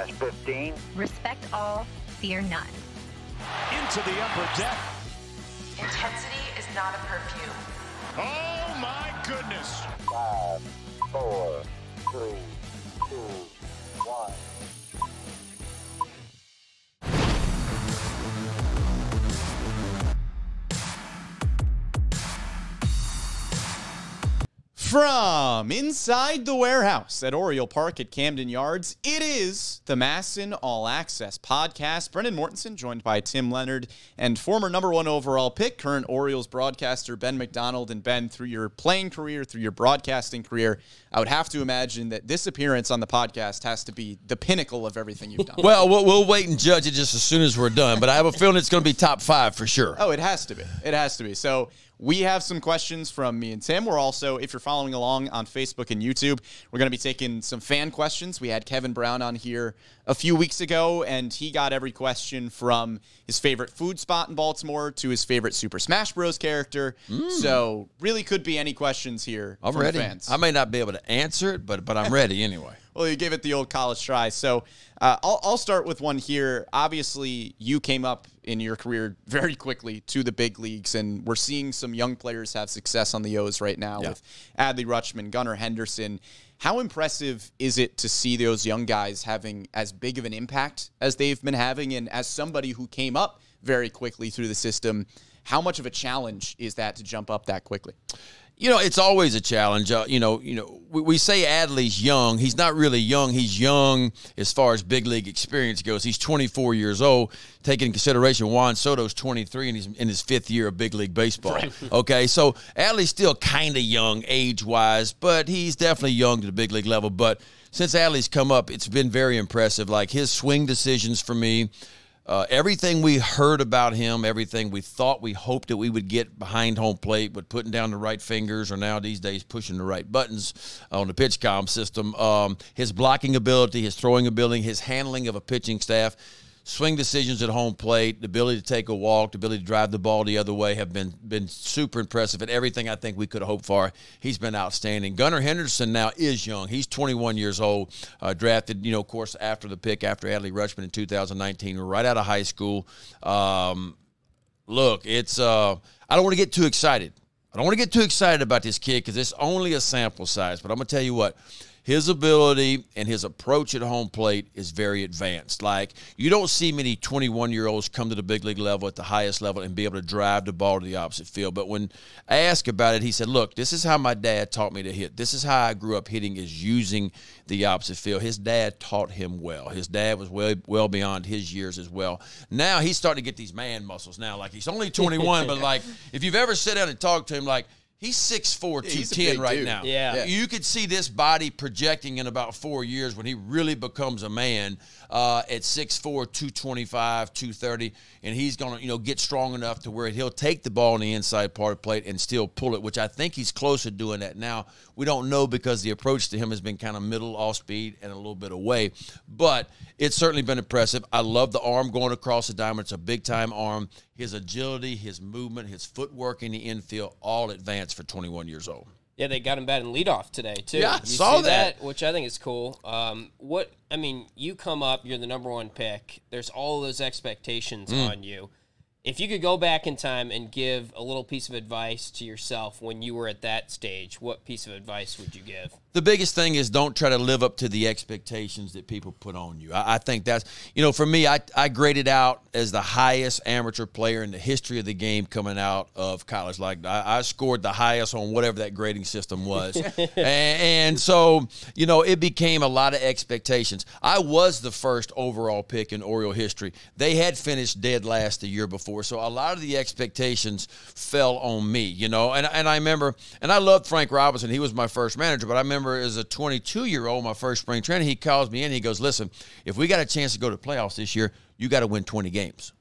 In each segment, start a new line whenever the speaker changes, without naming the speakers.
minus 15.
Respect all, fear none.
Into the upper deck.
Intensity is not a perfume.
Oh my goodness.
Five, four, three, two, one.
From inside the warehouse at Oriole Park at Camden Yards, it is the MASN All Access podcast. Brendan Mortensen, joined by Tim Leonard and former number one overall pick, current Orioles broadcaster Ben McDonald. And Ben, through your playing career, through your broadcasting career, I would have to imagine that this appearance on the podcast has to be the pinnacle of everything you've done.
Well, we'll, we'll wait and judge it just as soon as we're done. But I have a feeling it's going to be top five for sure.
Oh, it has to be. It has to be. So we have some questions from me and Tim. We're also, if you're following along on Facebook and YouTube, we're going to be taking some fan questions. We had Kevin Brown on here a few weeks ago, and he got every question from his favorite food spot in Baltimore to his favorite Super Smash Bros. character. Mm. So really could be any questions here
I'm
from
ready.
fans.
I may not be able to answer it, but but I'm ready anyway.
Well, you gave it the old college try. So uh, I'll, I'll start with one here. Obviously, you came up in your career very quickly to the big leagues, and we're seeing some young players have success on the O's right now with Adley Rutschman, Gunnar Henderson. How impressive is it to see those young guys having as big of an impact as they've been having? And as somebody who came up very quickly through the system, how much of a challenge is that to jump up that quickly?
You know, it's always a challenge. Uh, you know, you know, we, we say Adley's young. He's not really young. He's young as far as big league experience goes. He's 24 years old. Taking into consideration Juan Soto's 23 and he's in his fifth year of big league baseball. Okay, so Adley's still kind of young age wise, but he's definitely young to the big league level. But since Adley's come up, it's been very impressive. Like his swing decisions for me. Uh, everything we heard about him, everything we thought we hoped that we would get behind home plate, with putting down the right fingers, or now these days pushing the right buttons on the PitchCom system. Um, his blocking ability, his throwing ability, his handling of a pitching staff, swing decisions at home plate, the ability to take a walk, the ability to drive the ball the other way have been been super impressive. And everything I think we could hoped for, he's been outstanding. Gunnar Henderson now is young. He's 21 years old, uh, drafted, you know, of course, after the pick after Adley Rutschman in 2019, right out of high school. Um, look, it's uh, I don't want to get too excited. I don't want to get too excited about this kid because it's only a sample size. But I'm gonna tell you what. His ability and his approach at home plate is very advanced. Like you don't see many 21 year olds come to the big league level at the highest level and be able to drive the ball to the opposite field. But when I asked about it, he said, "Look, this is how my dad taught me to hit. This is how I grew up hitting is using the opposite field. His dad taught him well. His dad was well well beyond his years as well. Now he's starting to get these man muscles. Now, like he's only 21, but like if you've ever sit down and talked to him, like He's 6'4",
he's a
210 right
dude.
now.
Yeah. Yeah.
You could see this body projecting in about four years when he really becomes a man uh, at 6'4", 225, 230, and he's going to you know get strong enough to where he'll take the ball on the inside part of the plate and still pull it, which I think he's close to doing that now. We don't know because the approach to him has been kind of middle off speed and a little bit away, but it's certainly been impressive. I love the arm going across the diamond. It's a big time arm. His agility, his movement, his footwork in the infield, all advanced for 21 years old.
Yeah, they got him batting leadoff today too.
Yeah,
you
saw
see
that.
which I think is cool. Um, what I mean, you come up, you're the number one pick. There's all those expectations
Mm.
on you. If you could go back in time and give a little piece of advice to yourself when you were at that stage, what piece of advice would you give?
The biggest thing is don't try to live up to the expectations that people put on you. I, I think that's, you know, for me, I, I graded out as the highest amateur player in the history of the game coming out of college. Like I, I scored the highest on whatever that grading system was. and, and so, you know, it became a lot of expectations. I was the first overall pick in Oriole history. They had finished dead last the year before. So a lot of the expectations fell on me, you know, and, and I remember, and I loved Frank Robinson. He was my first manager, but I remember as a 22 year old, my first spring training, he calls me in. He goes, "Listen, if we got a chance to go to playoffs this year, you got to win 20 games."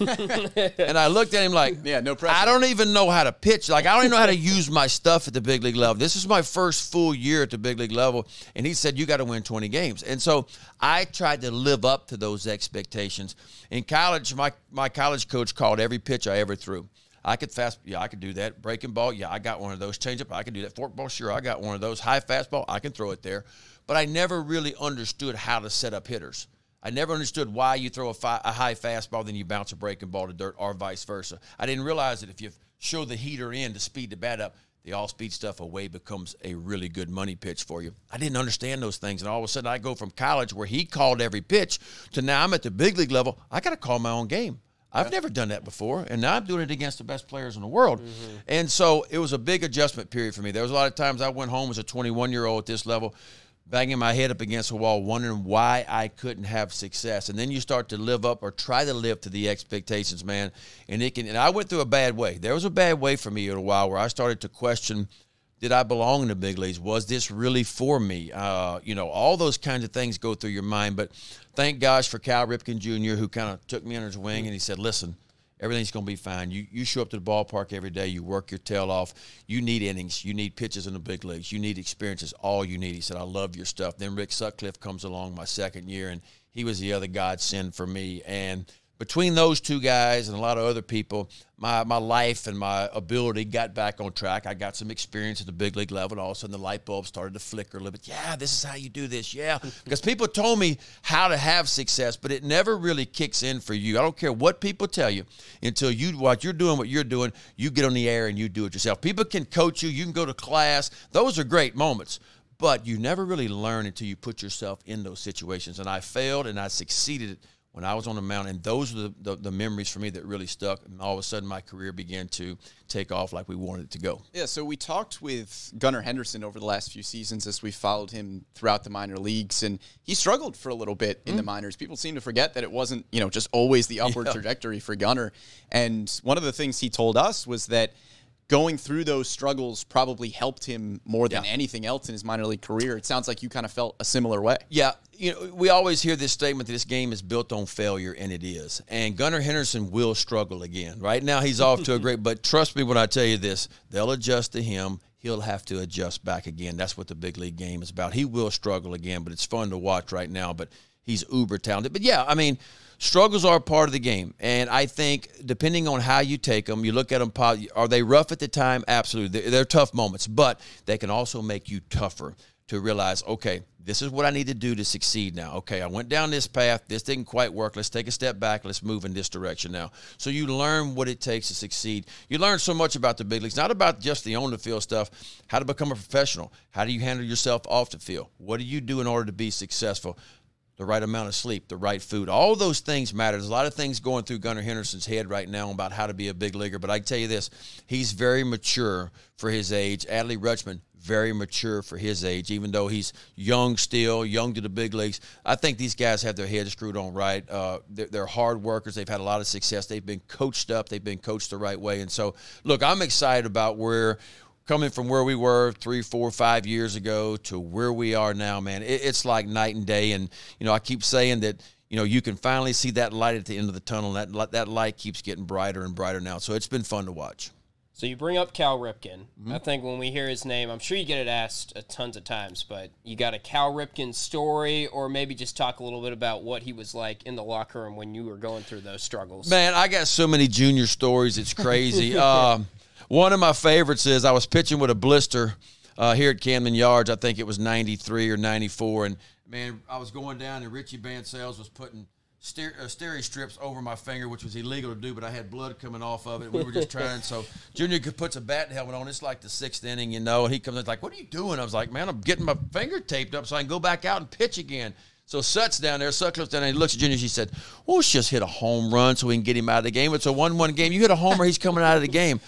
and I looked at him like,
Yeah, no pressure.
I don't even know how to pitch. Like, I don't even know how to use my stuff at the big league level. This is my first full year at the big league level. And he said, You got to win 20 games. And so I tried to live up to those expectations. In college, my, my college coach called every pitch I ever threw. I could fast, yeah, I could do that. Breaking ball, yeah, I got one of those. Changeup, I can do that. Forkball, sure, I got one of those. High fastball, I can throw it there. But I never really understood how to set up hitters. I never understood why you throw a, fi- a high fastball, then you bounce a breaking ball to dirt, or vice versa. I didn't realize that if you show the heater in to speed the bat up, the all speed stuff away becomes a really good money pitch for you. I didn't understand those things. And all of a sudden, I go from college where he called every pitch to now I'm at the big league level. I got to call my own game. I've never done that before, and now I'm doing it against the best players in the world. Mm-hmm. And so it was a big adjustment period for me. There was a lot of times I went home as a 21 year old at this level, banging my head up against a wall, wondering why I couldn't have success. And then you start to live up or try to live to the expectations, man. And it can. And I went through a bad way. There was a bad way for me in a while where I started to question. Did I belong in the big leagues? Was this really for me? Uh, you know, all those kinds of things go through your mind. But thank gosh for Cal Ripken Jr., who kind of took me under his wing and he said, listen, everything's going to be fine. You you show up to the ballpark every day. You work your tail off. You need innings. You need pitches in the big leagues. You need experiences. All you need. He said, I love your stuff. Then Rick Sutcliffe comes along my second year, and he was the other godsend for me. And between those two guys and a lot of other people, my, my life and my ability got back on track. I got some experience at the big league level, and all of a sudden the light bulb started to flicker a little bit. Yeah, this is how you do this. Yeah, because people told me how to have success, but it never really kicks in for you. I don't care what people tell you until you what you're doing, what you're doing, you get on the air and you do it yourself. People can coach you, you can go to class. Those are great moments. But you never really learn until you put yourself in those situations. And I failed and I succeeded when I was on the mound, and those were the, the, the, memories for me that really stuck. And all of a sudden, my career began to take off like we wanted it to go.
Yeah, so we talked with Gunnar Henderson over the last few seasons as we followed him throughout the minor leagues, and he struggled for a little bit in mm. the minors. People seem to forget that it wasn't, you know, just always the upward yeah. trajectory for Gunnar. And one of the things he told us was that going through those struggles probably helped him more than yeah. anything else in his minor league career. It sounds like you kind of felt a similar way.
Yeah, you know, we always hear this statement that this game is built on failure, and it is. And Gunnar Henderson will struggle again. Right now, he's off to a great, but trust me when I tell you this, they'll adjust to him. He'll have to adjust back again. That's what the big league game is about. He will struggle again, but it's fun to watch right now. But he's uber talented. But yeah, I mean, struggles are part of the game. And I think depending on how you take them, you look at them, are they rough at the time? Absolutely. They're, they're tough moments, but they can also make you tougher to realize, okay, this is what I need to do to succeed now. Okay, I went down this path. This didn't quite work. Let's take a step back. Let's move in this direction now. So you learn what it takes to succeed. You learn so much about the big leagues, not about just the on the field stuff, how to become a professional. How do you handle yourself off the field? What do you do in order to be successful? The right amount of sleep, the right food. All those things matter. There's a lot of things going through Gunnar Henderson's head right now about how to be a big leaguer. But I tell you this, he's very mature for his age. Adley Rutschman, very mature for his age, even though he's young still, young to the big leagues. I think these guys have their heads screwed on right. Uh, they're, they're, hard workers. They've had a lot of success. They've been coached up. They've been coached the right way. And so, look, I'm excited about where coming from where we were three, four, five years ago to where we are now, man, it, it's like night and day. And you know, I keep saying that you know you can finally see that light at the end of the tunnel. That that light keeps getting brighter and brighter now. So it's been fun to watch.
So you bring up Cal Ripken. Mm-hmm. I think when we hear his name, I'm sure you get it asked a tons of times, but you got a Cal Ripken story, or maybe just talk a little bit about what he was like in the locker room when you were going through those struggles.
Man, I got so many junior stories. It's crazy. um, one of my favorites is I was pitching with a blister uh, here at Camden Yards. I think it was 93 or 94. And man, I was going down, and Richie Sales was putting steer, uh, strips over my finger, which was illegal to do, but I had blood coming off of it. We were just trying. So Junior puts a bat helmet on. It's like the sixth inning, you know, and he comes in like, "What are you doing?" I was like, "Man, I'm getting my finger taped up so I can go back out and pitch again." So Sut's down there, Sutcliffe's down there, he looks at Junior, she said, Well, let's just hit a home run so we can get him out of the game. It's a 1 1 game. You hit a homer, he's coming out of the game.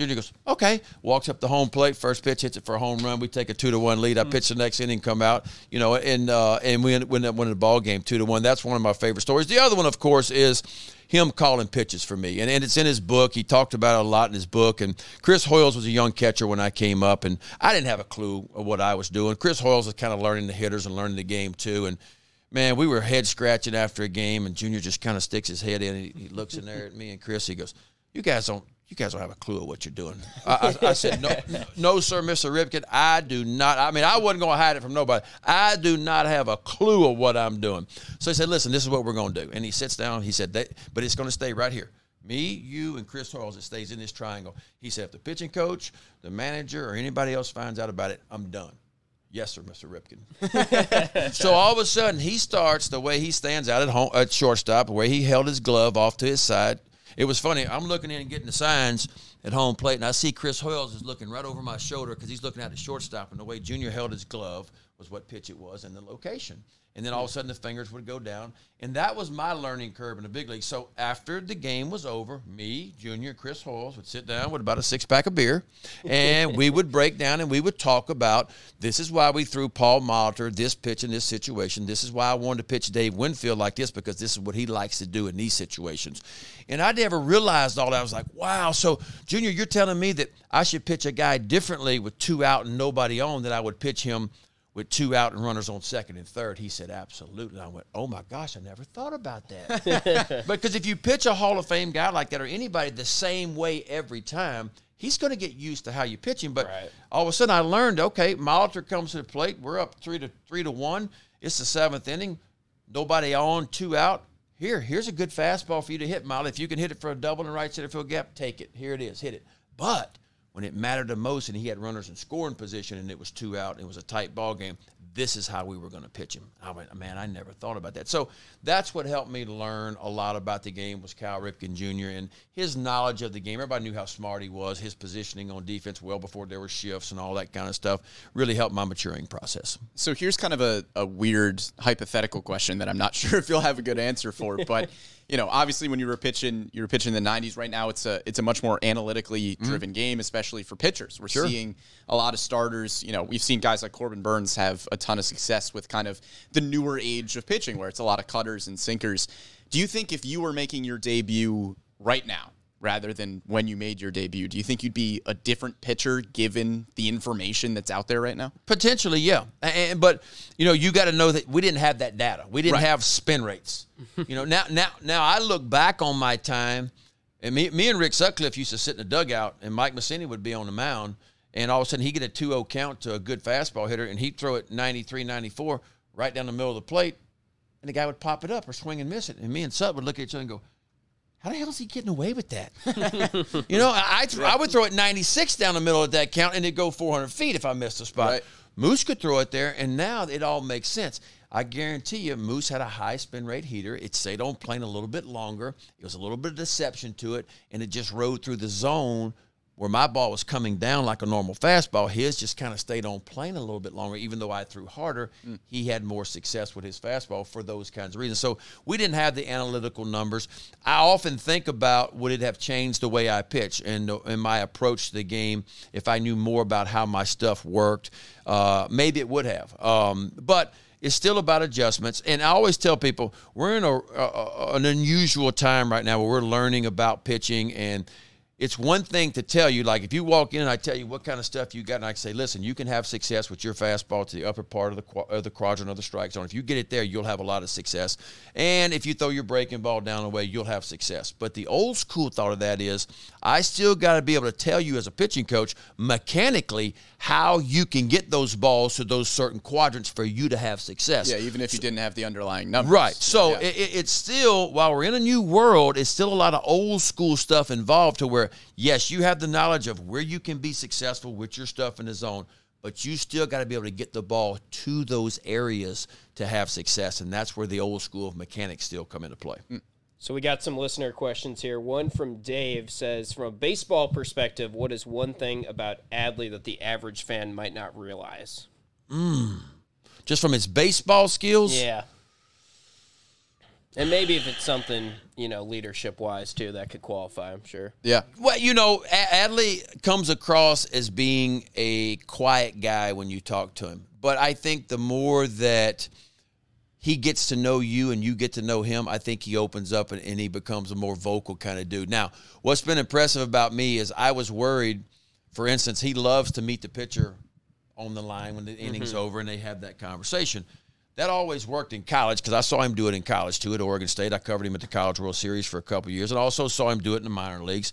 Junior goes, okay. Walks up the home plate. First pitch hits it for a home run. We take a two to one lead. I pitch the next inning, come out, you know, and uh, and we win, win the ball game two to one. That's one of my favorite stories. The other one, of course, is him calling pitches for me, and, and it's in his book. He talked about it a lot in his book. And Chris Hoiles was a young catcher when I came up, and I didn't have a clue of what I was doing. Chris Hoiles was kind of learning the hitters and learning the game too, and man, we were head scratching after a game, and Junior just kind of sticks his head in. He, he looks in there at me and Chris. He goes, "You guys don't you guys don't have a clue of what you're doing. I, I, I said, no, no, sir, Mr. Ripken, I do not. I mean, I wasn't going to hide it from nobody. I do not have a clue of what I'm doing. So he said, listen, this is what we're going to do. And he sits down. He said, but it's going to stay right here. Me, you, and Chris Hoiles, it stays in this triangle. He said, if the pitching coach, the manager, or anybody else finds out about it, I'm done. Yes, sir, Mr. Ripken. so all of a sudden, he starts the way he stands out at home at shortstop, the way he held his glove off to his side. It was funny. I'm looking in and getting the signs at home plate, and I see Chris Hoiles is looking right over my shoulder because he's looking at the shortstop, and the way Junior held his glove was what pitch it was and the location. And then all of a sudden, the fingers would go down, and that was my learning curve in the big league. So after the game was over, me, Junior, Chris Hoiles would sit down with about a six pack of beer, and we would break down and we would talk about this is why we threw Paul Molitor this pitch in this situation. This is why I wanted to pitch Dave Winfield like this because this is what he likes to do in these situations. And I never realized all that. I was like, wow. So, Junior, you're telling me that I should pitch a guy differently with two out and nobody on than I would pitch him with two out and runners on second and third. He said, absolutely. I went, oh my gosh, I never thought about that. because if you pitch a Hall of Fame guy like that or anybody the same way every time, he's going to get used to how you pitch him. But
Right.
all of a sudden, I learned, okay, Molitor comes to the plate. We're up three to three to one. It's the seventh inning. Nobody on, two out. Here, here's a good fastball for you to hit, Molly. If you can hit it for a double in right center field gap, take it. Here it is, hit it. But when it mattered the most and he had runners in scoring position and it was two out and it was a tight ball game, this is how we were going to pitch him. I went, man, I never thought about that. So that's what helped me learn a lot about the game was Cal Ripken Jr. and his knowledge of the game. Everybody knew how smart he was. His positioning on defense well before there were shifts and all that kind of stuff really helped my maturing process.
So here's kind of a, a weird hypothetical question that I'm not sure if you'll have a good answer for, but you know, obviously when you were pitching, you were pitching in the 90s. Right now, it's a it's a much more analytically mm-hmm. driven game, especially for pitchers. We're seeing a lot of starters. You know, we've seen guys like Corbin Burnes have a ton of success with kind of the newer age of pitching, where it's a lot of cutters and sinkers. Do you think if you were making your debut right now? Rather than when you made your debut, do you think you'd be a different pitcher given the information that's out there right now?
Potentially, yeah. And, but you know, you got to know that we didn't have that data. We didn't
Right.
have spin rates. you know, now now now I look back on my time, and me me and Rick Sutcliffe used to sit in the dugout, and Mike Mussina would be on the mound, and all of a sudden he get a 2-0 count to a good fastball hitter, and he'd throw it 93, 94 right down the middle of the plate, and the guy would pop it up or swing and miss it, and me and Sut would look at each other and go. How the hell is he getting away with that? you know, I, I, I would throw it 96 down the middle of that count and it'd go 400 feet if I missed a spot.
Right.
Moose could throw it there, and now it all makes sense. I guarantee you, Moose had a high spin rate heater. It stayed on plane a little bit longer. It was a little bit of deception to it, and it just rode through the zone where my ball was coming down like a normal fastball. His just kind of stayed on plane a little bit longer, even though I threw harder. He had more success with his fastball for those kinds of reasons. So we didn't have the analytical numbers. I often think about would it have changed the way I pitch and, and my approach to the game if I knew more about how my stuff worked. Uh, maybe it would have. Um, but it's still about adjustments. And I always tell people we're in a, a, an unusual time right now where we're learning about pitching and it's one thing to tell you, like if you walk in and I tell you what kind of stuff you got, and I say, listen, you can have success with your fastball to the upper part of the qu- of the quadrant of the strike zone. If you get it there, you'll have a lot of success. And if you throw your breaking ball down the way, you'll have success. But the old school thought of that is, I still got to be able to tell you as a pitching coach mechanically how you can get those balls to those certain quadrants for you to have success.
Yeah, even if you didn't have the underlying numbers.
Right. So
Yeah.
it, it- it's still, while we're in a new world, it's still a lot of old school stuff involved to where, yes, you have the knowledge of where you can be successful with your stuff in the zone, but you still got to be able to get the ball to those areas to have success. And that's where the old school of mechanics still come into play. Mm.
So we got some listener questions here. One from Dave says, from a baseball perspective, what is one thing about Adley that the average fan might not realize? Mm.
Just from his baseball skills,
Yeah. And maybe if it's something, you know, leadership wise too, that could qualify, I'm sure.
Yeah.
Well, you know, Adley comes across as being a quiet guy when you talk to him. But I think the more that he gets to know you and you get to know him, I think he opens up and, and he becomes a more vocal kind of dude. Now, what's been impressive about me is I was worried, for instance, he loves to meet the pitcher on the line when the inning's mm-hmm. over and they have that conversation. That always worked in college because I saw him do it in college too at Oregon State. I covered him at the College World Series for a couple of years and also saw him do it in the minor leagues.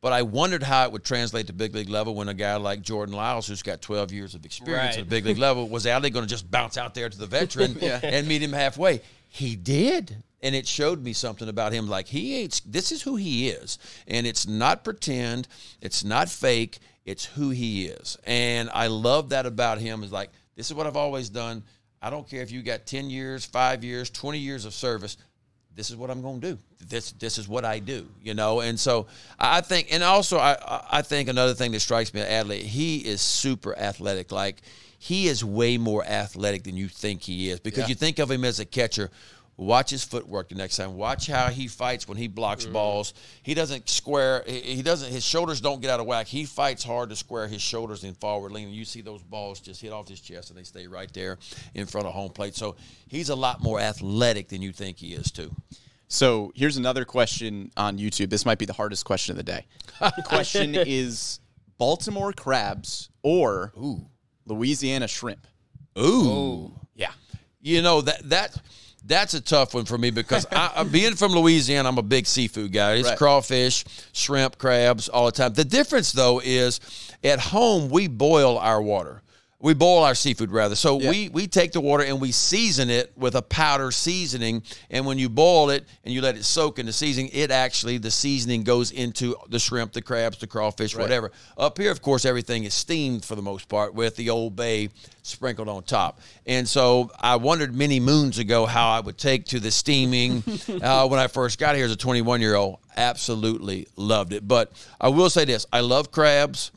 But I wondered how it would translate to big league level when a guy like Jordan Lyles, who's got 12 years of experience
Right.
at the big league level, was Adley going to just bounce out there to the veteran and meet him halfway? He did. And it showed me something about him. Like he ain't, this is who he is. And it's not pretend, it's not fake, it's who he is. And I love that about him is like, This is what I've always done. I don't care if you got 10 years, five years, 20 years of service. This is what I'm going to do. This this is what I do, you know. And so I think, and also I I think another thing that strikes me at Adley, he is super athletic. Like he is way more athletic than you think he is because
Yeah.
you think of him as a catcher. Watch his footwork the next time. Watch how he fights when he blocks mm-hmm. balls. He doesn't square. He he doesn't. His shoulders don't get out of whack. He fights hard to square his shoulders and forward lean. You see those balls just hit off his chest and they stay right there in front of home plate. So he's a lot more athletic than you think he is too.
So here's another question on YouTube. This might be the hardest question of the day. Question is Baltimore crabs or Louisiana shrimp?
Ooh.
Oh, yeah.
You know that that that's a tough one for me because I, being from Louisiana, I'm a big seafood guy. It's
Right.
crawfish, shrimp, crabs all the time. The difference though is at home we boil our water. We boil our seafood rather. So
Yeah.
we we take the water and we season it with a powder seasoning. And when you boil it and you let it soak in the seasoning, it actually the seasoning goes into the shrimp, the crabs, the crawfish, whatever. Up here, of course, everything is steamed for the most part with the Old Bay sprinkled on top. And so I wondered many moons ago how I would take to the steaming uh, when I first got here as a 21 year old. Absolutely loved it. But I will say this: I love crabs.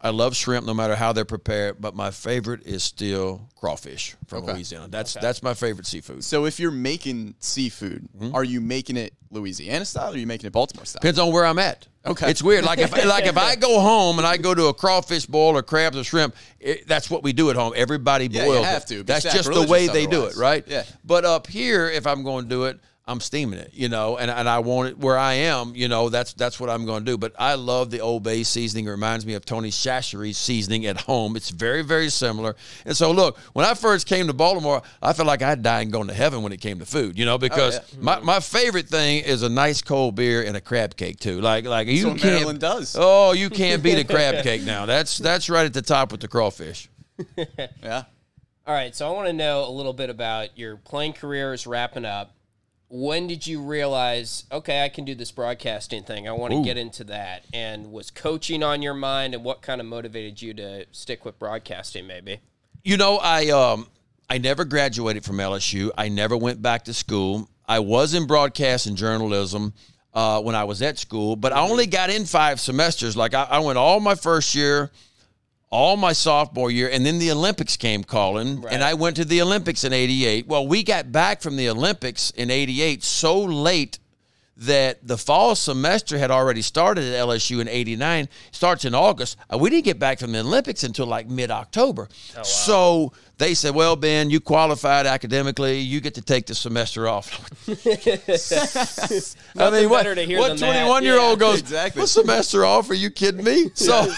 I love shrimp, no matter how they're prepared. But my favorite is still crawfish from
Okay.
Louisiana. That's that's my favorite seafood.
So if you're making seafood, hmm? are you making it Louisiana style or are you making it Baltimore style?
Depends on where I'm at.
Okay.
it's weird. Like if like if I go home and I go to a crawfish boil or crabs or shrimp, it, that's what we do at home. Everybody
Yeah,
boils.
have
it.
to,
That's just the way they do it, right?
Yeah.
But up here, if I'm going to do it, I'm steaming it, you know, and, and I want it where I am, you know, that's that's what I'm going to do. But I love the Old Bay seasoning. It reminds me of Tony Chachere's seasoning at home. It's very, very similar. And so, look, when I first came to Baltimore, I felt like I'd die and gone to heaven when it came to food, you know, oh, because
Oh, yeah.
my, my favorite thing is a nice cold beer and a crab cake too. Like like you
what
can't
Maryland does.
Oh, you can't beat a crab cake now. That's that's right at the top with the crawfish.
Yeah.
All right, so I want to know a little bit about your playing career is wrapping up. When did you realize, okay, I can do this broadcasting thing? I want to get into that. And was coaching on your mind, and what kind of motivated you to stick with broadcasting? Maybe.
You know, I um I never graduated from LSU. I never went back to school. I was in broadcast and journalism uh, when I was at school, but I only got in five semesters. Like I, I went all my first year, all my sophomore year, and then the Olympics came calling, and I went to the Olympics in '88. Well, we got back from the Olympics in '88 so late that the fall semester had already started at LSU in 89 starts in August. Uh, we didn't get back from the Olympics until like mid-October. So they said, "Well, Ben, you qualified academically. You get to take the semester off." I
Nothing better to hear
what 21 year old
Yeah,
goes,
exactly.
"A semester off? Are you kidding me?" So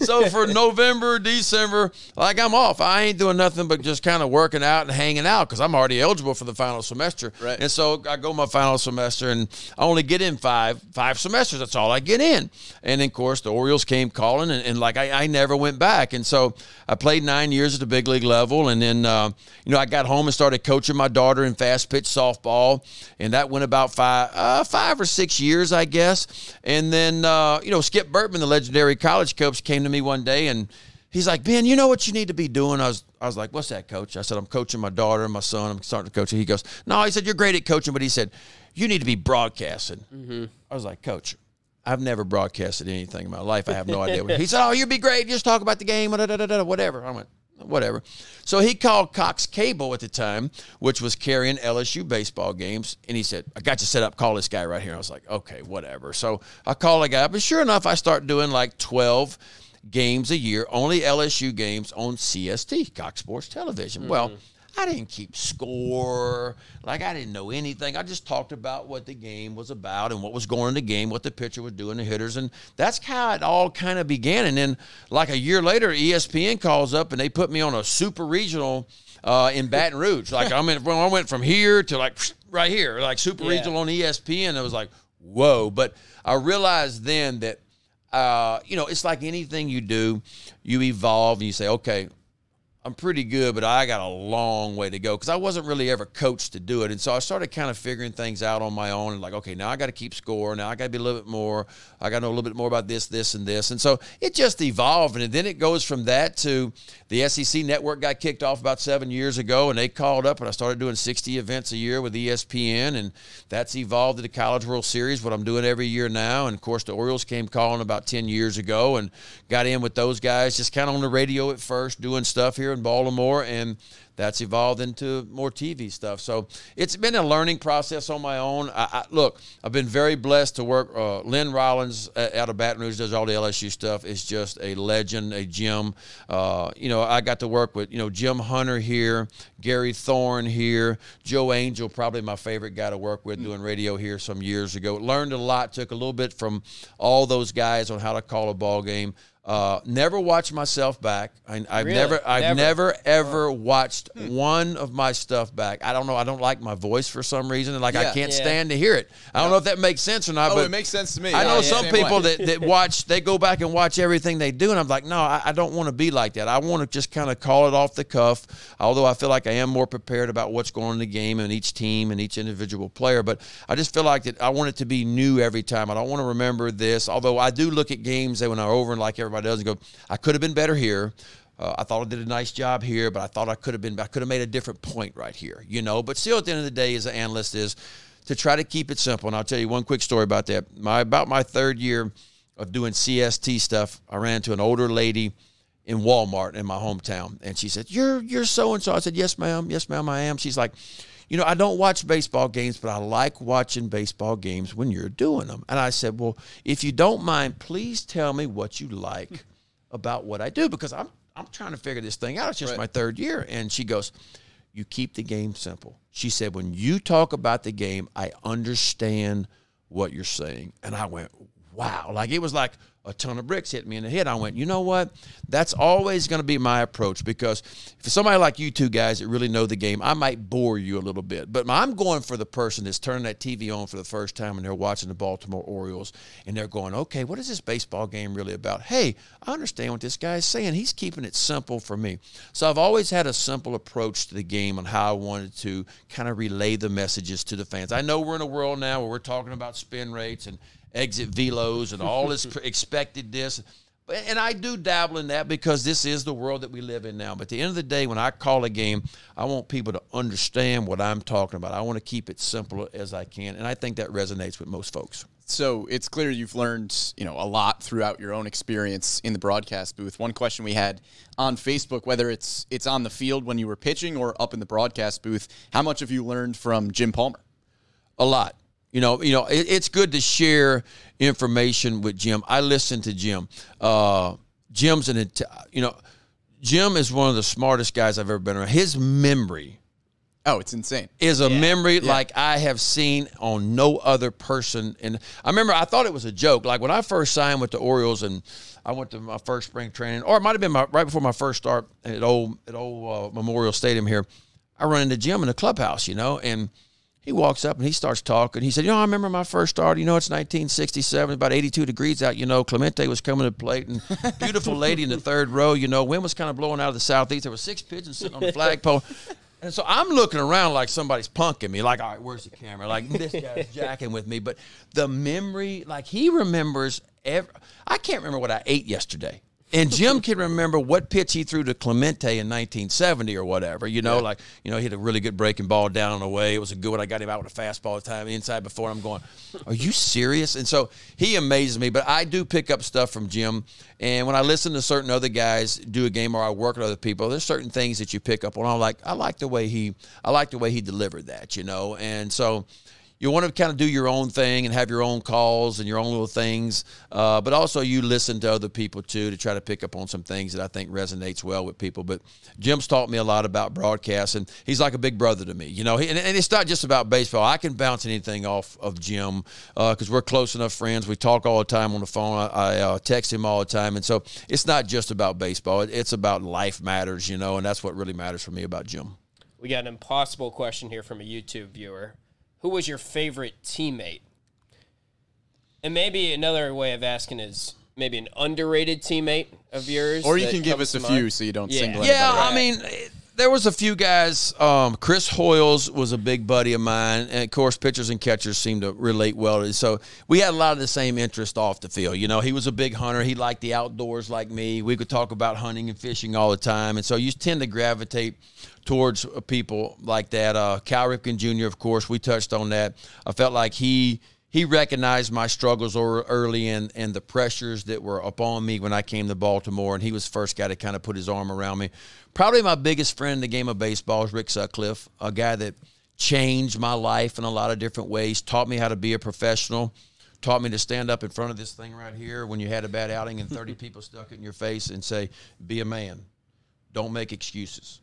so for November, December, like I'm off. I ain't doing nothing but just kind of working out and hanging out because I'm already eligible for the final semester.
Right.
And so I go my final semester and I only get in five five semesters. That's all I get in. And then of course the Orioles came calling and, and like I, I never went back. And so I played nine years at the big league level. And then uh, you know I got home and started coaching my daughter in fast pitch softball, and that went about five uh, five or six years, I guess. And then uh, you know Skip Bertman, the legendary college coach, came to me one day and he's like, Ben, you know what you need to be doing? I was, I was like, what's that, coach? I said, I'm coaching my daughter and my son. I'm starting to coach. He goes, no, he said, you're great at coaching, but he said, you need to be broadcasting. I was like, coach, I've never broadcasted anything in my life. I have no idea. What. He said, oh, you'd be great. Just talk about the game, whatever. I went, whatever. So he called Cox Cable at the time, which was carrying LSU baseball games. And he said, I got you set up. Call this guy right here. I was like, okay, whatever. So I call the guy up. And sure enough, I start doing like 12 games a year, only LSU games on CST, Cox Sports Television. Well, mm-hmm. I didn't keep score. Like I didn't know anything. I just talked about what the game was about and what was going in the game, what the pitcher was doing, the hitters, and that's how it all kind of began. And then, like a year later, ESPN calls up and they put me on a super regional uh, in Baton Rouge. Like I mean, I went from here to like right here, like super
Yeah.
regional on ESPN, it was like whoa. But I realized then that uh, you know, it's like anything you do, you evolve and you say, okay, I'm pretty good, but I got a long way to go because I wasn't really ever coached to do it. And so I started kind of figuring things out on my own and like, okay, now I got to keep score. Now I got to be a little bit more. I got to know a little bit more about this, this, and this. And so it just evolved. And then it goes from that to the SEC network got kicked off about seven years ago and they called up and I started doing 60 events a year with ESPN. And that's evolved to the College World Series, what I'm doing every year now. And of course, the Orioles came calling about 10 years ago and got in with those guys, just kind of on the radio at first, doing stuff here in Baltimore, and that's evolved into more TV stuff. So it's been a learning process on my own. I, I, look, I've been very blessed to work. Uh, Lynn Rollins out of Baton Rouge does all the LSU stuff. Is just a legend, a gem. Uh, you know, I got to work with you know Jim Hunter here, Gary Thorne here, Joe Angel, probably my favorite guy to work with doing radio here some years ago. Learned a lot. Took a little bit from all those guys on how to call a ball game. Uh, never watched myself back. I, I've
Really?
never, I've
Never?
never, ever watched one of my stuff back. I don't know. I don't like my voice for some reason, and like I can't
Yeah.
stand to hear it. I don't know if that makes sense or not.
Oh,
but
it makes sense to me.
I
Yeah,
know
yeah,
some people that, that watch, they go back and watch everything they do, and I'm like, no, I, I don't want to be like that. I want to just kind of call it off the cuff. Although I feel like I am more prepared about what's going on in the game and each team and each individual player, but I just feel like that I want it to be new every time. I don't want to remember this. Although I do look at games that when I'm over and like everybody does and go, I could have been better here. Uh, I thought I did a nice job here, but I thought I could have been. I could have made a different point right here, you know. But still, at the end of the day, as an analyst, is to try to keep it simple. And I'll tell you one quick story about that. My about my third year of doing CST stuff, I ran into an older lady in Walmart in my hometown, and she said, "You're you're so and so." I said, "Yes, ma'am. Yes, ma'am. I am." She's like. You know, I don't watch baseball games, but I like watching baseball games when you're doing them. And I said, Well, if you don't mind, please tell me what you like about what I do because I'm I'm trying to figure this thing out. It's just
Right.
my third year. And she goes, You keep the game simple. She said, When you talk about the game, I understand what you're saying. And I went, Wow. Like it was like a ton of bricks hit me in the head. I went, you know what? That's always going to be my approach because if somebody like you two guys that really know the game, I might bore you a little bit. But I'm going for the person that's turning that TV on for the first time and they're watching the Baltimore Orioles and they're going, okay, what is this baseball game really about? Hey, I understand what this guy's saying. He's keeping it simple for me. So I've always had a simple approach to the game on how I wanted to kind of relay the messages to the fans. I know we're in a world now where we're talking about spin rates and exit velos and all this expected this. And I do dabble in that because this is the world that we live in now. But at the end of the day, when I call a game, I want people to understand what I'm talking about. I want to keep it simple as I can. And I think that resonates with most folks.
So it's clear you've learned, you know, a lot throughout your own experience in the broadcast booth. One question we had on Facebook, whether it's it's on the field when you were pitching or up in the broadcast booth, how much have you learned from Jim Palmer?
a lot. You know, you know, it, it's good to share information with Jim. I listen to Jim. Uh, Jim's an, you know, Jim is one of the smartest guys I've ever been around. His memory
Oh, it's insane.
is a memory like I have seen on no other person. And I remember I thought it was a joke. Like when I first signed with the Orioles and I went to my first spring training, or it might have been my, right before my first start at old at old uh, Memorial Stadium here. I run into Jim in the clubhouse, you know, and he walks up and he starts talking. He said, "You know, I remember my first start. You know, it's 1967, about 82 degrees out. You know, Clemente was coming to plate, and beautiful lady in the third row. You know, wind was kind of blowing out of the southeast. There were six pigeons sitting on the flagpole." And so I'm looking around like somebody's punking me. Like, all right, where's the camera? Like this guy's jacking with me. But the memory, like he remembers. Every, I can't remember what I ate yesterday. And Jim can remember what pitch he threw to Clemente in 1970 or whatever. You know, like you know, he had a really good breaking ball down and away. It was a good one. I got him out with a fastball the time inside before. I'm going, are you serious? And so he amazes me. But I do pick up stuff from Jim. And when I listen to certain other guys do a game or I work with other people, there's certain things that you pick up on. I'm like, I like the way he, I like the way he delivered that. You know, and so you want to kind of do your own thing and have your own calls and your own little things, uh, but also you listen to other people too to try to pick up on some things that I think resonates well with people. But Jim's taught me a lot about broadcast, and he's like a big brother to me. You know, he, and, and it's not just about baseball. I can bounce anything off of Jim because we're close enough friends. We talk all the time on the phone. I, I uh, text him all the time, and so it's not just about baseball. It, it's about life matters, you know, and that's what really matters for me about Jim.
We got an impossible question here from a YouTube viewer. Who was your favorite teammate? And maybe another way of asking is maybe an underrated teammate of yours?
Or you can give us a few
mind?
so you don't
Yeah.
single
Yeah,
anybody.
I mean, there was a few guys. Um, Chris Hoiles was a big buddy of mine, and of course, pitchers and catchers seem to relate well. to So we had a lot of the same interest off the field. You know, he was a big hunter. He liked the outdoors like me. We could talk about hunting and fishing all the time, and so you tend to gravitate towards uh, people like that. Uh, Cal Ripken Jr., of course, we touched on that. I felt like he he recognized my struggles or- early and and the pressures that were upon me when I came to Baltimore, and he was the first guy to kind of put his arm around me. Probably my biggest friend in the game of baseball is Rick Sutcliffe, a guy that changed my life in a lot of different ways, taught me how to be a professional, taught me to stand up in front of this thing right here when you had a bad outing and 30 people stuck it in your face and say, be a man. Don't make excuses.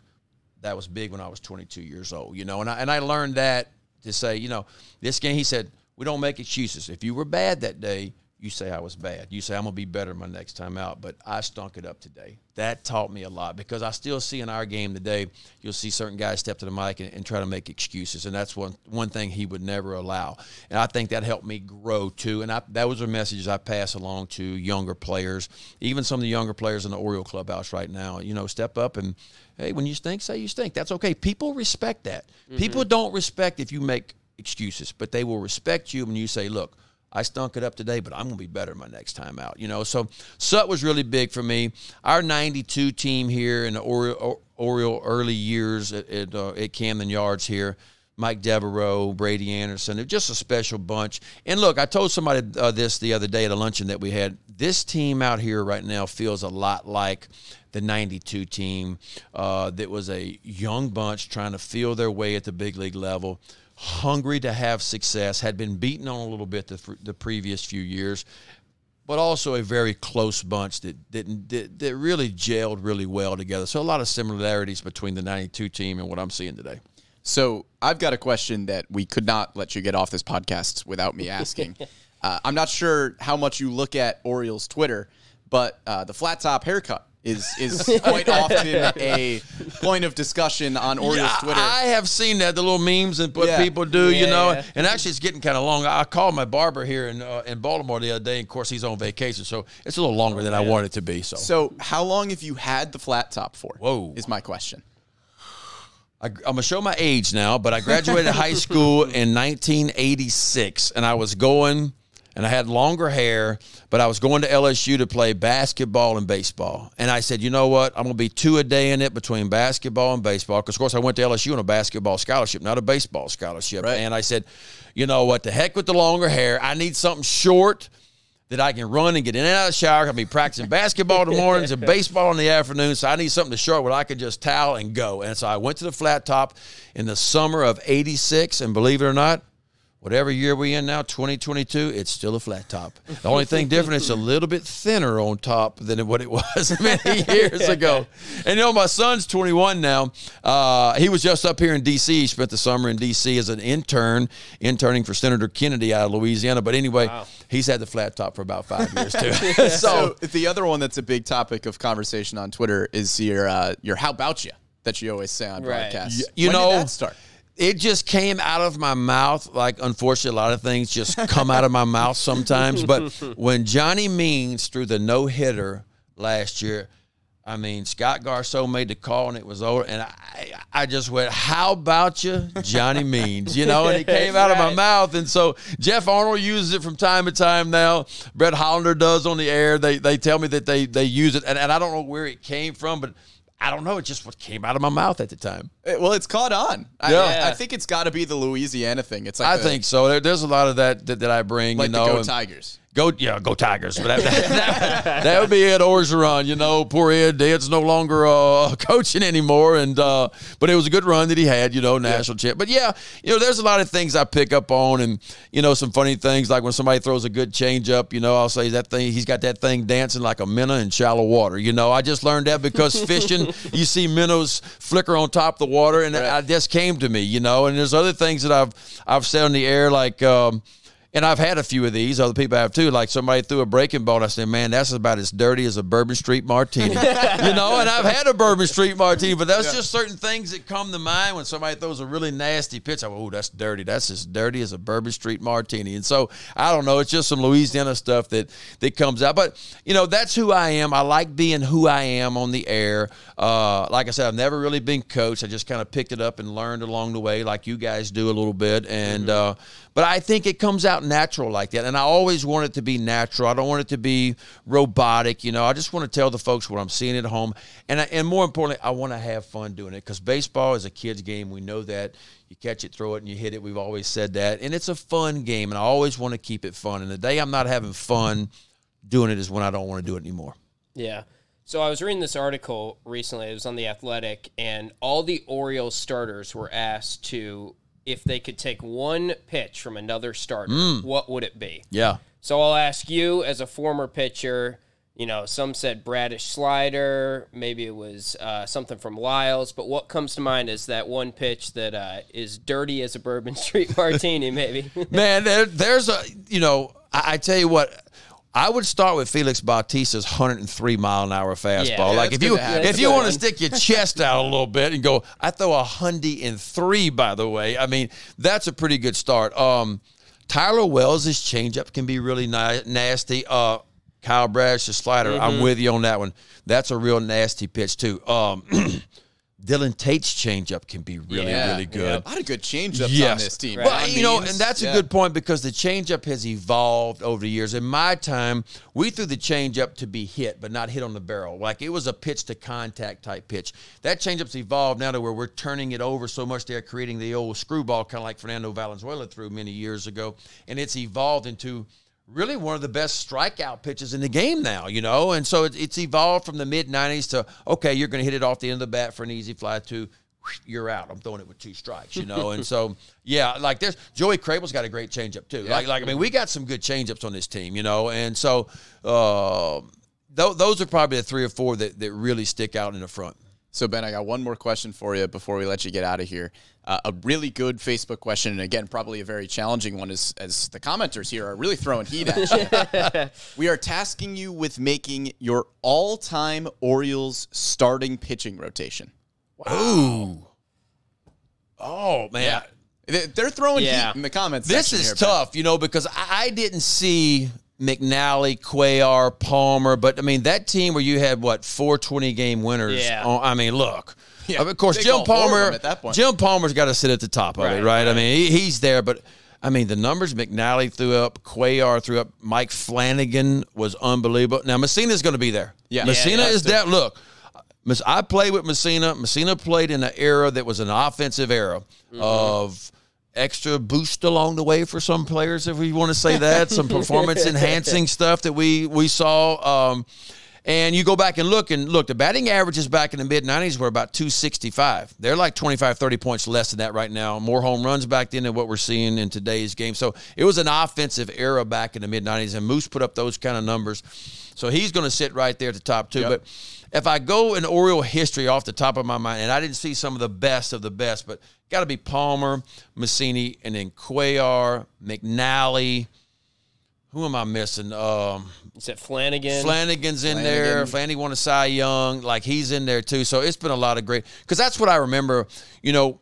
That was big when I was 22 years old, you know, and I, and I learned that to say, you know, this game, he said, we don't make excuses. If you were bad that day, you say I was bad. You say I'm gonna be better my next time out, but I stunk it up today. That taught me a lot because I still see in our game today, you'll see certain guys step to the mic and, and try to make excuses, and that's one one thing he would never allow. And I think that helped me grow too. And I, that was a message I pass along to younger players, even some of the younger players in the Oriole clubhouse right now. You know, step up and hey, when you stink, say you stink. That's okay. People respect that. Mm-hmm. People don't respect if you make excuses, but they will respect you when you say, look. I stunk it up today, but I'm going to be better my next time out. You know, so Sut was really big for me. Our '92 team here in the Oriole, early years at at, uh, at Camden Yards here. Mike Devereaux, Brady Anderson, they're just a special bunch. And look, I told somebody uh, this the other day at a luncheon that we had. This team out here right now feels a lot like the 92 team uh, that was a young bunch trying to feel their way at the big league level hungry to have success, had been beaten on a little bit the, the previous few years, but also a very close bunch that didn't that, that really gelled really well together. So a lot of similarities between the 92 team and what I'm seeing today.
So I've got a question that we could not let you get off this podcast without me asking. uh, I'm not sure how much you look at Orioles Twitter, but uh, the flat top haircut is is quite often a point of discussion on Orioles
Yeah,
Twitter.
I have seen that the little memes and what
Yeah.
people do, you know.
yeah.
And actually, it's getting kind of long. I called my barber here in uh, in Baltimore the other day. And of course, he's on vacation, so it's a little longer than I want it to be. So,
so how long have you had the flat top for?
Whoa.
is my question.
I, I'm gonna show my age now, but I graduated high school in 1986, and I was going, and I had longer hair, but I was going to LSU to play basketball and baseball. And I said, you know what? I'm gonna be two a day in it between basketball and baseball, because of course I went to LSU on a basketball scholarship, not a baseball scholarship.
Right.
And I said, you know what? The heck with the longer hair. I need something short that I can run and get in and out of the shower. I'll be practicing basketball in the mornings and baseball in the afternoon. So I need something to short where I can just towel and go. And so I went to the flat top in the summer of 86. And believe it or not, whatever year we in now, 2022, it's still a flat top. The only thing different, it's a little bit thinner on top than what it was many years ago. And you know, my son's 21 now. Uh, he was just up here in D.C. He spent the summer in D.C. as an intern, interning for Senator Kennedy out of Louisiana. But anyway, he's had the flat top for about five years too. so,
So the other one that's a big topic of conversation on Twitter is your uh, your how about you that you always say on
Right.
broadcasts.
Y- you
when
know,
did that start?
It just came out of my mouth. Like, unfortunately, a lot of things just come out of my mouth sometimes. But when Johnny Means threw the no hitter last year, I mean, Scott Garceau made the call and it was over. And I, I just went, How about you, Johnny Means? You know, and it came out of my mouth. And so Jeff Arnold uses it from time to time now. Brett Hollander does on the air. They, they tell me that they, they use it. And, and I don't know where it came from, but I don't know. It just what came out of my mouth at the time.
Uh, Well, it's caught on. I,
Yeah.
I, I think it's got to be the Louisiana thing. It's like
I
the-
think so. There, there's a lot of that that, that I bring.
like
you know,
the Go Tigers.
Go, yeah, go Tigers. But that, that, that would be Ed Orgeron. You know, poor Ed. Ed's no longer uh, coaching anymore. And uh, but it was a good run that he had. You know, national champ. But yeah, you know, there's a lot of things I pick up on, and you know, some funny things like when somebody throws a good change up. You know, I'll say that thing. He's got that thing dancing like a minnow in shallow water. You know, I just learned that because fishing, you see minnows flicker on top of the water, and it, I just came to me. You know, and there's other things that I've I've said on the air like. Um, and I've had a few of these. Other people have too. Like somebody threw a breaking ball. And I said, "Man, that's about as dirty as a Bourbon Street martini." you know, and I've had a Bourbon Street martini, but that's just certain things that come to mind when somebody throws a really nasty pitch. I go, "Oh, that's dirty. That's as dirty as a Bourbon Street martini." And so I don't know. It's just some Louisiana stuff that that comes out. But you know, that's who I am. I like being who I am on the air. Uh, like I said, I've never really been coached. I just kind of picked it up and learned along the way, like you guys do a little bit. And uh, but I think it comes out natural like that. And I always want it to be natural. I don't want it to be robotic. You know, I just want to tell the folks what I'm seeing at home. And, I, and more importantly, I want to have fun doing it because baseball is a kid's game. We know that. You catch it, throw it, and you hit it. We've always said that. And it's a fun game. And I always want to keep it fun. And the day I'm not having fun doing it is when I don't want to do it anymore.
Yeah. So I was reading this article recently. It was on the Athletic, and all the Orioles starters were asked to, if they could take one pitch from another starter, what would it be?
Yeah.
So I'll ask you, as a former pitcher, you know, some said Bradish slider, maybe it was uh, something from Lyles, but what comes to mind is that one pitch that uh, is dirty as a Bourbon Street Martini, maybe.
Man, there, there's a, you know, I, I tell you what. I would start with Felix Bautista's 103 mile an hour fastball.
Yeah,
like if you if you want to stick your chest out a little bit and go, I throw a hundy in three. By the way, I mean that's a pretty good start. Um, Tyler Wells' changeup can be really ni- nasty. Uh, Kyle Bradish's slider,
Mm-hmm.
I'm with you on that one. That's a real nasty pitch too. Um, Dylan Tate's changeup can be really
Yeah,
really good.
A lot of good changeups on this team.
Right.
Well, you know, and that's
yeah.
a good point because the changeup has evolved over the years. In my time, we threw the changeup to be hit, but not hit on the barrel. Like it was a pitch to contact type pitch. That changeup's evolved now to where we're turning it over so much they're creating the old screwball, kind of like Fernando Valenzuela threw many years ago, and it's evolved into really one of the best strikeout pitches in the game now, you know? And so it, it's evolved from the mid 90s to, okay, you're going to hit it off the end of the bat for an easy fly to, you're out. I'm throwing it with two strikes, you know? and so, yeah, like there's, Joey Krehbiel's got a great changeup too. Like, like, I mean, we got some good changeups on this team, you know? And so, uh, th- those are probably the three or four that, that really stick out in the front.
So Ben, I got one more question for you before we let you get out of here. Uh, a really good Facebook question, and again, probably a very challenging one, as as the commenters here are really throwing heat at you. we are tasking you with making your all-time Orioles starting pitching rotation.
Ooh. Oh, man.
They- They're throwing
Yeah.
heat in the comments.
This is
here, Ben.
tough, you know, because I, I didn't see McNally, Cuellar, Palmer, but I mean that team where you had what four 20 game winners.
Yeah.
on- I mean, look.
Yeah,
of course, Jim
all four of them
Palmer.
at that point.
Jim Palmer's got to sit at the top of it,
Right,
right? I mean, he, he's there, but I mean the numbers McNally threw up, Cuellar threw up, Mike Flanagan was unbelievable. Now Mussina's going to be there.
Yeah.
Mussina
Yeah,
is that. Look, Miss- I played with Mussina. Mussina played in an era that was an offensive era
Mm-hmm.
of extra boost along the way for some players, if we want to say that, some performance enhancing stuff that we we saw. Um, and you go back and look and look, the batting averages back in the mid 90s were about 265. They're like 25, 30 points less than that right now. More home runs back then than what we're seeing in today's game. So it was an offensive era back in the mid 90s, and Moose put up those kind of numbers. So he's going to sit right there at the top, too.
Yep.
But if I go in Oriole history off the top of my mind, and I didn't see some of the best of the best, but got to be Palmer, Mussina, and then Cuellar, McNally. Who am I missing? Um,
Is it Flanagan?
Flanagan's in there.
Flanagan.
Flanagan won a Cy Young. Like he's in there too. So it's been a lot of great. Because that's what I remember. You know,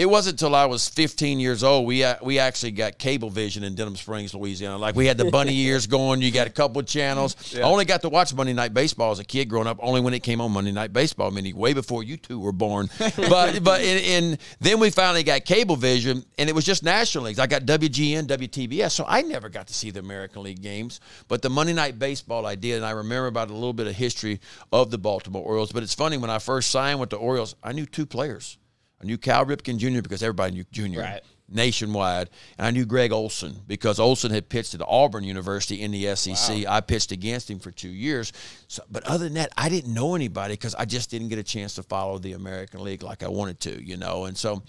it wasn't until I was 15 years old we uh, we actually got cable vision in Denham Springs, Louisiana. Like we had the bunny ears going. You got a couple of channels. I only got to watch Monday Night Baseball as a kid growing up. Only when it came on Monday Night Baseball, meaning way before you two were born. but but in, in then we finally got cable vision, and it was just National Leagues. I got WGN, WTBS, so I never got to see the American League games. But the Monday Night Baseball I did, and I remember about a little bit of history of the Baltimore Orioles. But it's funny when I first signed with the Orioles, I knew two players. I knew Cal Ripken Jr. because everybody knew Jr.
Right.
nationwide, and I knew Gregg Olson because Olson had pitched at Auburn University in the SEC. I pitched against him for two years. So, but other than that, I didn't know anybody because I just didn't get a chance to follow the American League like I wanted to, you know. And so,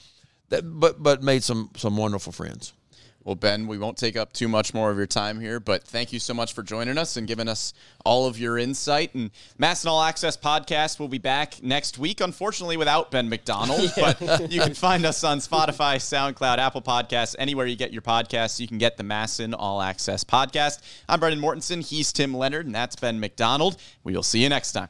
that but but made some some wonderful friends.
Well, Ben, we won't take up too much more of your time here, but thank you so much for joining us and giving us all of your insight. And MASN All Access podcast will be back next week, unfortunately, without Ben McDonald. But you can find us on Spotify, SoundCloud, Apple Podcasts, anywhere you get your podcasts. You can get the MASN All Access podcast. I'm Brendan Mortensen. He's Tim Leonard, and that's Ben McDonald. We will see you next time.